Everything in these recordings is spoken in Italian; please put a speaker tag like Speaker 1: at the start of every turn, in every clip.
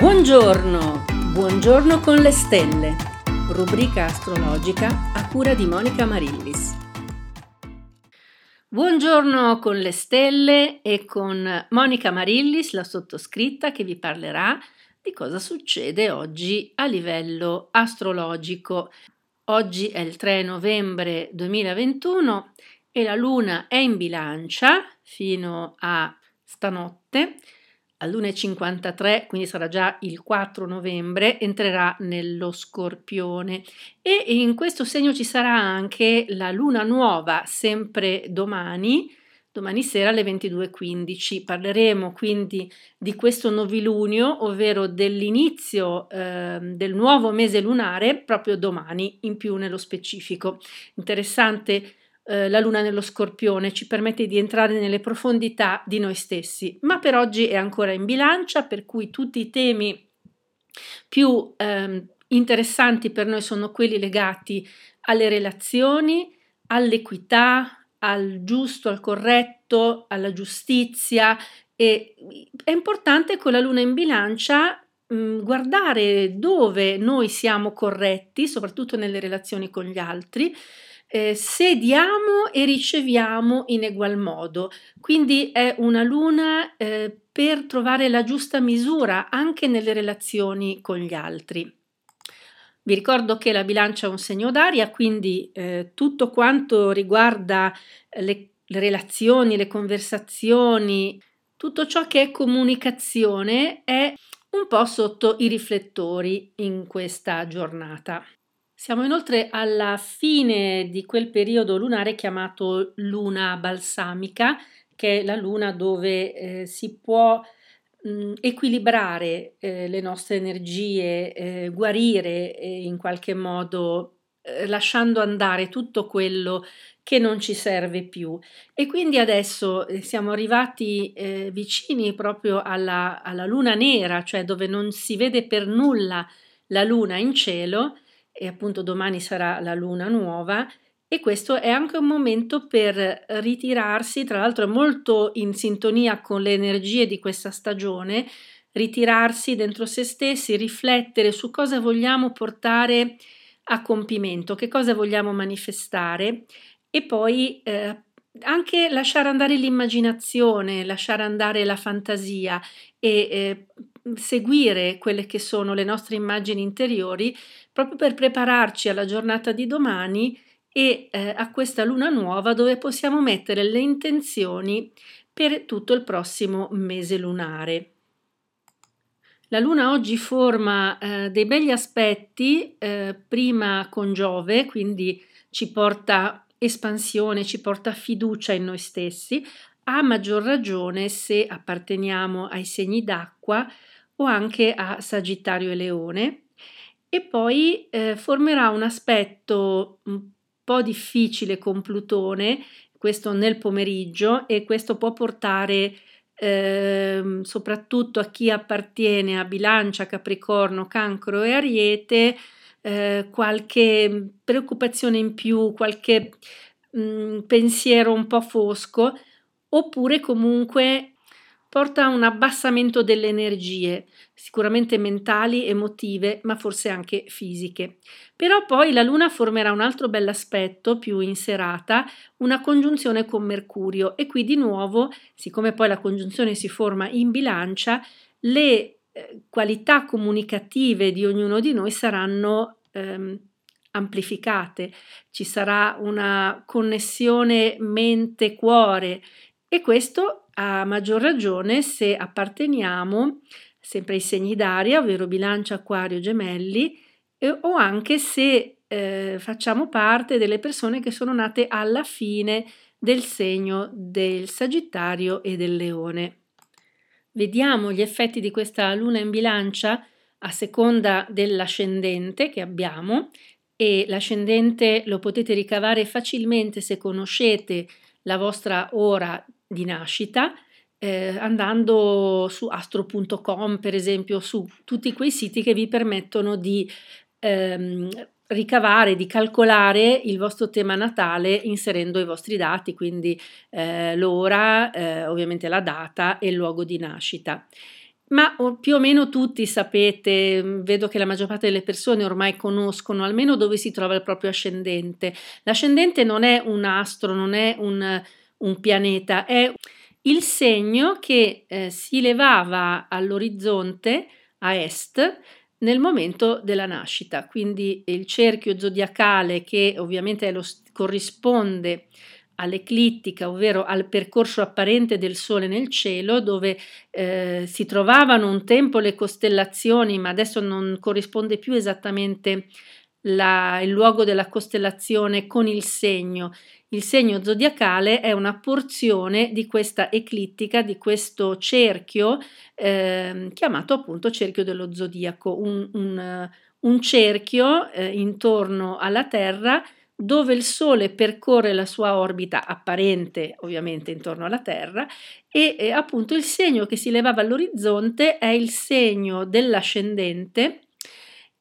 Speaker 1: Buongiorno, buongiorno con le stelle, rubrica astrologica a cura di Monica Marillis. Buongiorno con le stelle e con Monica Marillis, la sottoscritta, che vi parlerà di cosa succede oggi a livello astrologico. Oggi è il 3 novembre 2021 e la luna è in bilancia fino a stanotte all'1.53, quindi sarà già il 4 novembre, entrerà nello scorpione e in questo segno ci sarà anche la luna nuova, sempre domani, domani sera alle 22.15. Parleremo quindi di questo novilunio, ovvero dell'inizio eh, del nuovo mese lunare, proprio domani, in più nello specifico. Interessante eh, la luna nello scorpione ci permette di entrare nelle profondità di noi stessi, ma per oggi è ancora in bilancia, per cui tutti i temi più eh, interessanti per noi sono quelli legati alle relazioni, all'equità, al giusto, al corretto, alla giustizia. E è importante con la luna in bilancia mh, guardare dove noi siamo corretti, soprattutto nelle relazioni con gli altri, eh, se diamo e riceviamo in egual modo. Quindi è una luna eh, per trovare la giusta misura anche nelle relazioni con gli altri. Vi ricordo che la bilancia è un segno d'aria, quindi eh, tutto quanto riguarda le, le relazioni, le conversazioni, tutto ciò che è comunicazione è un po' sotto i riflettori in questa giornata. Siamo inoltre alla fine di quel periodo lunare chiamato luna balsamica, che è la luna dove eh, si può mh, equilibrare eh, le nostre energie, eh, guarire in qualche modo eh, lasciando andare tutto quello che non ci serve più. E quindi adesso eh, siamo arrivati eh, vicini proprio alla, alla luna nera, cioè dove non si vede per nulla la luna in cielo e appunto domani sarà la luna nuova e questo è anche un momento per ritirarsi, tra l'altro è molto in sintonia con le energie di questa stagione, ritirarsi dentro se stessi, riflettere su cosa vogliamo portare a compimento, che cosa vogliamo manifestare e poi eh, anche lasciare andare l'immaginazione, lasciare andare la fantasia e eh, seguire quelle che sono le nostre immagini interiori proprio per prepararci alla giornata di domani e eh, a questa luna nuova dove possiamo mettere le intenzioni per tutto il prossimo mese lunare. La luna oggi forma eh, dei begli aspetti, eh, prima con Giove, quindi ci porta espansione, ci porta fiducia in noi stessi, a maggior ragione se apparteniamo ai segni d'acqua o anche a Sagittario e Leone e poi eh, formerà un aspetto un po' difficile con Plutone, questo nel pomeriggio e questo può portare eh, soprattutto a chi appartiene a Bilancia, Capricorno, Cancro e Ariete eh, qualche preoccupazione in più, qualche mh, mm, pensiero un po' fosco oppure comunque porta a un abbassamento delle energie, sicuramente mentali, emotive, ma forse anche fisiche. Però poi la Luna formerà un altro bell'aspetto più in serata, una congiunzione con Mercurio. E qui di nuovo, siccome poi la congiunzione si forma in bilancia, le eh, qualità comunicative di ognuno di noi saranno ehm, amplificate, ci sarà una connessione mente-cuore. E questo a maggior ragione se apparteniamo sempre ai segni d'aria, ovvero bilancia, acquario, gemelli, eh, o anche se eh, facciamo parte delle persone che sono nate alla fine del segno del Sagittario e del Leone. Vediamo gli effetti di questa luna in bilancia a seconda dell'ascendente che abbiamo e l'ascendente lo potete ricavare facilmente se conoscete la vostra ora di nascita, eh, andando su astro.com, per esempio, su tutti quei siti che vi permettono di ehm, ricavare, di calcolare il vostro tema natale inserendo i vostri dati, quindi eh, l'ora, eh, ovviamente la data e il luogo di nascita. ma più o meno tutti sapete, mm, vedo che la maggior parte delle persone ormai conoscono almeno dove si trova il proprio ascendente. L'ascendente non è un astro, non è un, un pianeta, è il segno che eh, si levava all'orizzonte a est nel momento della nascita, quindi il cerchio zodiacale che ovviamente lo, corrisponde all'eclittica, ovvero al percorso apparente del Sole nel cielo, dove eh, si trovavano un tempo le costellazioni, ma adesso non corrisponde più esattamente la, il luogo della costellazione con il segno. Il segno zodiacale è una porzione di questa eclittica, di questo cerchio eh, chiamato appunto cerchio dello zodiaco, un, un, un cerchio eh, intorno alla Terra dove il Sole percorre la sua orbita apparente ovviamente intorno alla Terra e eh, appunto il segno che si levava all'orizzonte è il segno dell'ascendente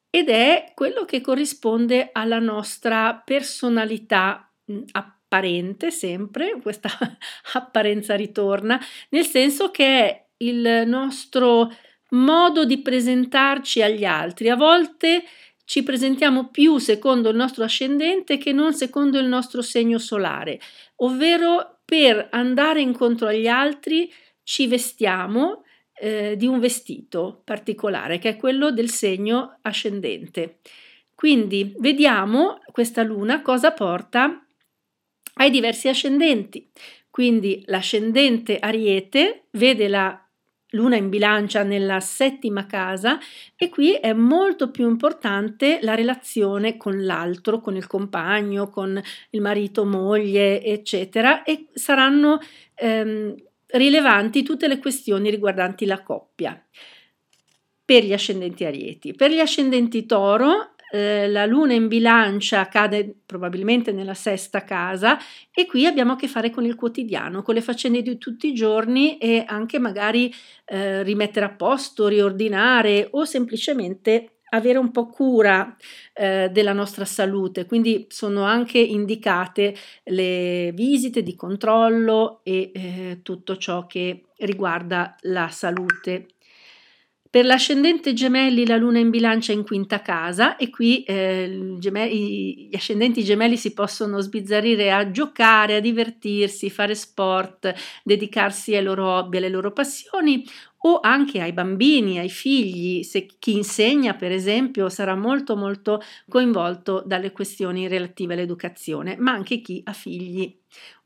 Speaker 1: ed è quello che corrisponde alla nostra personalità apparente sempre, questa apparenza ritorna, nel senso che è il nostro modo di presentarci agli altri. A volte ci presentiamo più secondo il nostro ascendente che non secondo il nostro segno solare, ovvero per andare incontro agli altri ci vestiamo eh, di un vestito particolare che è quello del segno ascendente. Quindi vediamo questa luna cosa porta ai diversi ascendenti. Quindi l'ascendente Ariete vede la Luna in bilancia nella settima casa e qui è molto più importante la relazione con l'altro, con il compagno, con il marito, moglie, eccetera, e saranno ehm, rilevanti tutte le questioni riguardanti la coppia. Per gli ascendenti arieti. Per gli ascendenti toro eh, la luna in bilancia cade probabilmente nella sesta casa e qui abbiamo a che fare con il quotidiano, con le faccende di tutti i giorni e anche magari eh, rimettere a posto, riordinare o semplicemente avere un po' cura eh, della nostra salute, quindi sono anche indicate le visite di controllo e eh, tutto ciò che riguarda la salute. Per l'ascendente gemelli la luna in bilancia in quinta casa e qui eh, gemelli, gli ascendenti gemelli si possono sbizzarrire a giocare, a divertirsi, fare sport, dedicarsi ai loro hobby, alle loro passioni o anche ai bambini, ai figli, se chi insegna per esempio sarà molto molto coinvolto dalle questioni relative all'educazione, ma anche chi ha figli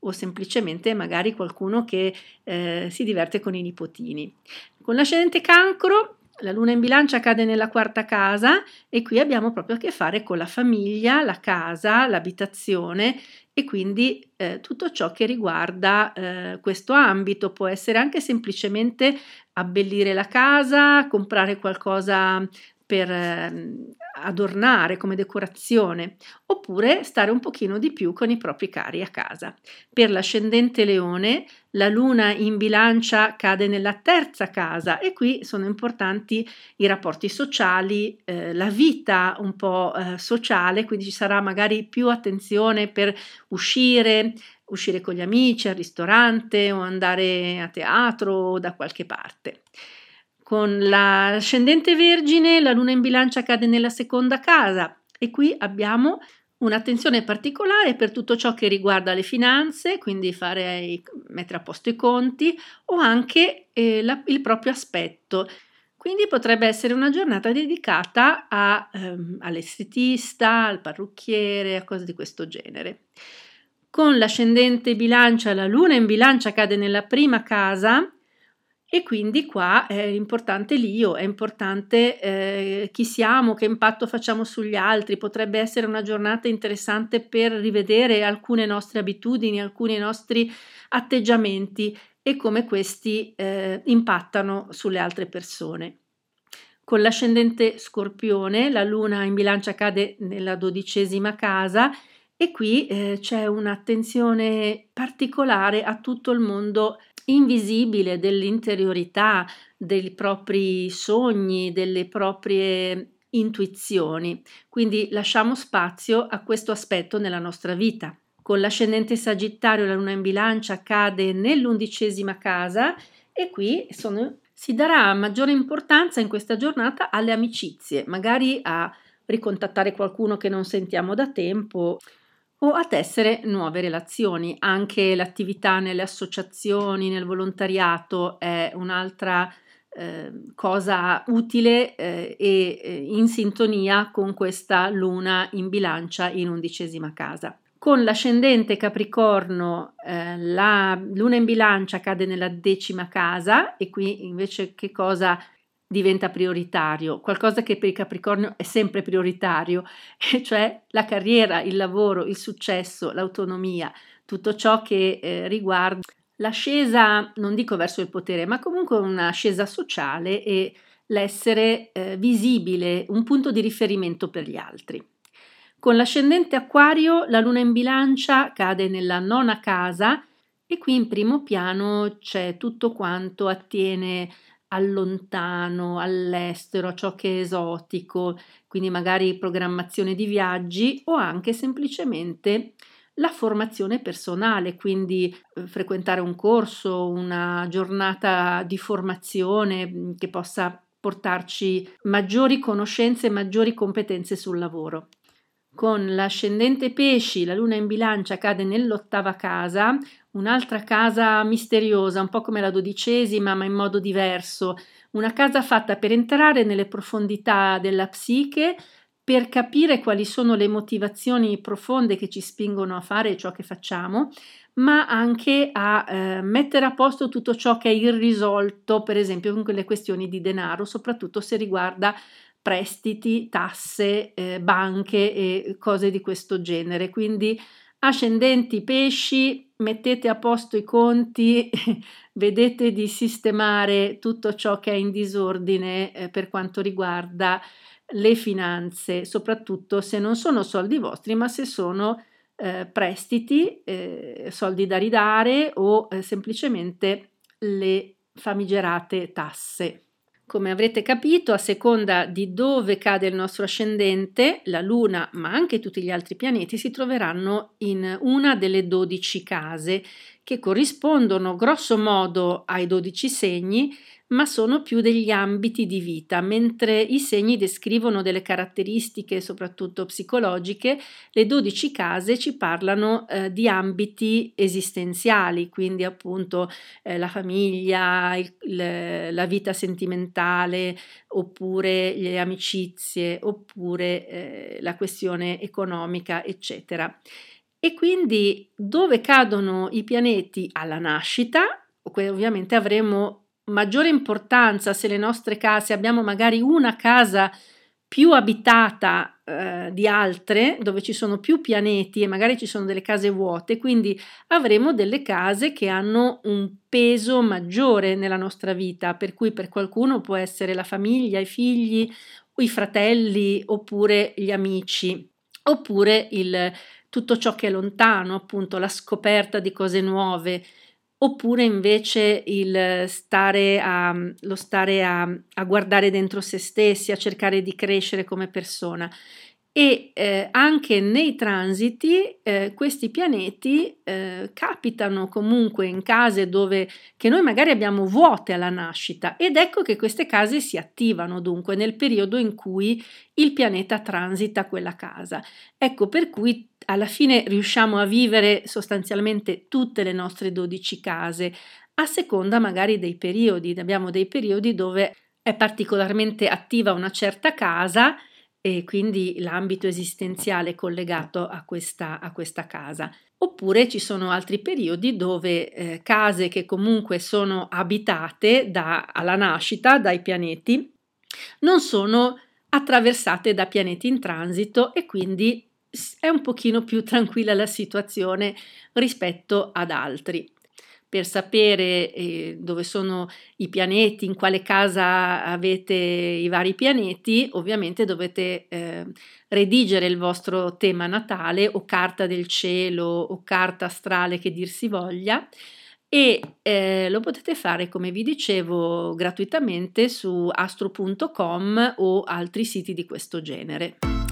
Speaker 1: o semplicemente magari qualcuno che eh, si diverte con i nipotini. Con l'ascendente cancro la luna in bilancia cade nella quarta casa e qui abbiamo proprio a che fare con la famiglia, la casa, l'abitazione e quindi eh, tutto ciò che riguarda eh, questo ambito. Può essere anche semplicemente abbellire la casa, comprare qualcosa per eh, adornare come decorazione, oppure stare un pochino di più con i propri cari a casa. Per l'ascendente leone, la luna in bilancia cade nella terza casa e qui sono importanti i rapporti sociali, eh, la vita un po' eh, sociale, quindi ci sarà magari più attenzione per uscire, uscire con gli amici al ristorante o andare a teatro o da qualche parte. Con l'ascendente vergine la luna in bilancia cade nella seconda casa e qui abbiamo un'attenzione particolare per tutto ciò che riguarda le finanze, quindi fare, mettere a posto i conti o anche eh, la, il proprio aspetto. Quindi potrebbe essere una giornata dedicata a, ehm, all'estetista, al parrucchiere, a cose di questo genere. Con l'ascendente bilancia, la luna in bilancia cade nella prima casa e quindi qua è importante l'io, è importante eh, chi siamo, che impatto facciamo sugli altri, potrebbe essere una giornata interessante per rivedere alcune nostre abitudini, alcuni nostri atteggiamenti e come questi eh, impattano sulle altre persone. Con l'ascendente scorpione, la luna in bilancia cade nella dodicesima casa e qui eh, c'è un'attenzione particolare a tutto il mondo invisibile dell'interiorità, dei propri sogni, delle proprie intuizioni. Quindi lasciamo spazio a questo aspetto nella nostra vita. Con l'ascendente Sagittario la luna in bilancia cade nell'undicesima casa e qui sono si darà maggiore importanza in questa giornata alle amicizie, magari a ricontattare qualcuno che non sentiamo da tempo o a tessere nuove relazioni. Anche l'attività nelle associazioni, nel volontariato è un'altra eh, cosa utile eh, e eh, in sintonia con questa luna in bilancia in undicesima casa. Con l'ascendente Capricorno eh, la luna in bilancia cade nella decima casa e qui invece che cosa diventa prioritario? Qualcosa che per il Capricorno è sempre prioritario, cioè la carriera, il lavoro, il successo, l'autonomia, tutto ciò che eh, riguarda l'ascesa, non dico verso il potere, ma comunque un'ascesa sociale e l'essere eh, visibile, un punto di riferimento per gli altri. Con l'ascendente acquario la luna in bilancia cade nella nona casa e qui in primo piano c'è tutto quanto attiene al lontano, all'estero, a ciò che è esotico, quindi magari programmazione di viaggi o anche semplicemente la formazione personale, quindi eh, frequentare un corso, una giornata di formazione mm, che possa portarci maggiori conoscenze e maggiori competenze sul lavoro. Con l'ascendente pesci, la luna in bilancia cade nell'ottava casa, un'altra casa misteriosa, un po' come la dodicesima, ma in modo diverso, una casa fatta per entrare nelle profondità della psiche, per capire quali sono le motivazioni profonde che ci spingono a fare ciò che facciamo, ma anche a eh, mettere a posto tutto ciò che è irrisolto, per esempio con quelle questioni di denaro, soprattutto se riguarda prestiti, tasse, eh, banche e cose di questo genere. Quindi ascendenti pesci, mettete a posto i conti, vedete di sistemare tutto ciò che è in disordine eh, per quanto riguarda le finanze, soprattutto se non sono soldi vostri, ma se sono eh, prestiti, eh, soldi da ridare o eh, semplicemente le famigerate tasse. Come avrete capito, a seconda di dove cade il nostro ascendente, la Luna, ma anche tutti gli altri pianeti, si troveranno in una delle 12 case che corrispondono grosso modo ai 12 segni ma sono più degli ambiti di vita, mentre i segni descrivono delle caratteristiche soprattutto psicologiche, le 12 case ci parlano eh, di ambiti esistenziali, quindi appunto eh, la famiglia, il, le, la vita sentimentale, oppure le amicizie, oppure eh, la questione economica, eccetera. E quindi dove cadono i pianeti? Alla nascita, ovviamente avremo maggiore importanza se le nostre case abbiamo magari una casa più abitata eh, di altre, dove ci sono più pianeti e magari ci sono delle case vuote, quindi avremo delle case che hanno un peso maggiore nella nostra vita, per cui per qualcuno può essere la famiglia, i figli, i fratelli oppure gli amici, oppure il, tutto ciò che è lontano, appunto la scoperta di cose nuove oppure invece il stare a, lo stare a, a, guardare dentro se stessi, a cercare di crescere come persona. E eh, anche nei transiti eh, questi pianeti eh, capitano comunque in case dove che noi magari abbiamo vuote alla nascita ed ecco che queste case si attivano dunque nel periodo in cui il pianeta transita quella casa. Ecco per cui alla fine riusciamo a vivere sostanzialmente tutte le nostre 12 case, a seconda magari dei periodi. Abbiamo dei periodi dove è particolarmente attiva una certa casa e quindi l'ambito esistenziale collegato a questa, a questa casa. Oppure ci sono altri periodi dove eh, case che comunque sono abitate da, alla nascita dai pianeti non sono attraversate da pianeti in transito e quindi è un pochino più tranquilla la situazione rispetto ad altri. Per sapere eh, dove sono i pianeti, in quale casa avete i vari pianeti, ovviamente dovete eh, redigere il vostro tema natale o carta del cielo o carta astrale che dir si voglia e eh, lo potete fare come vi dicevo gratuitamente su astro.com o altri siti di questo genere.